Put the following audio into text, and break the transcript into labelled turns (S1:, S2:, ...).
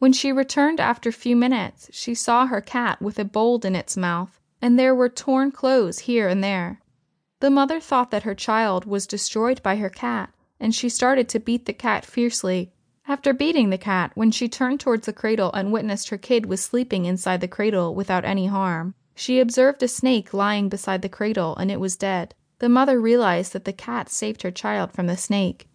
S1: When she returned after a few minutes, she saw her cat with a bowl in its mouth, and there were torn clothes here and there. The mother thought that her child was destroyed by her cat, and she started to beat the cat fiercely. After beating the cat, when she turned towards the cradle and witnessed her kid was sleeping inside the cradle without any harm, she observed a snake lying beside the cradle, and it was dead. The mother realized that the cat saved her child from the snake.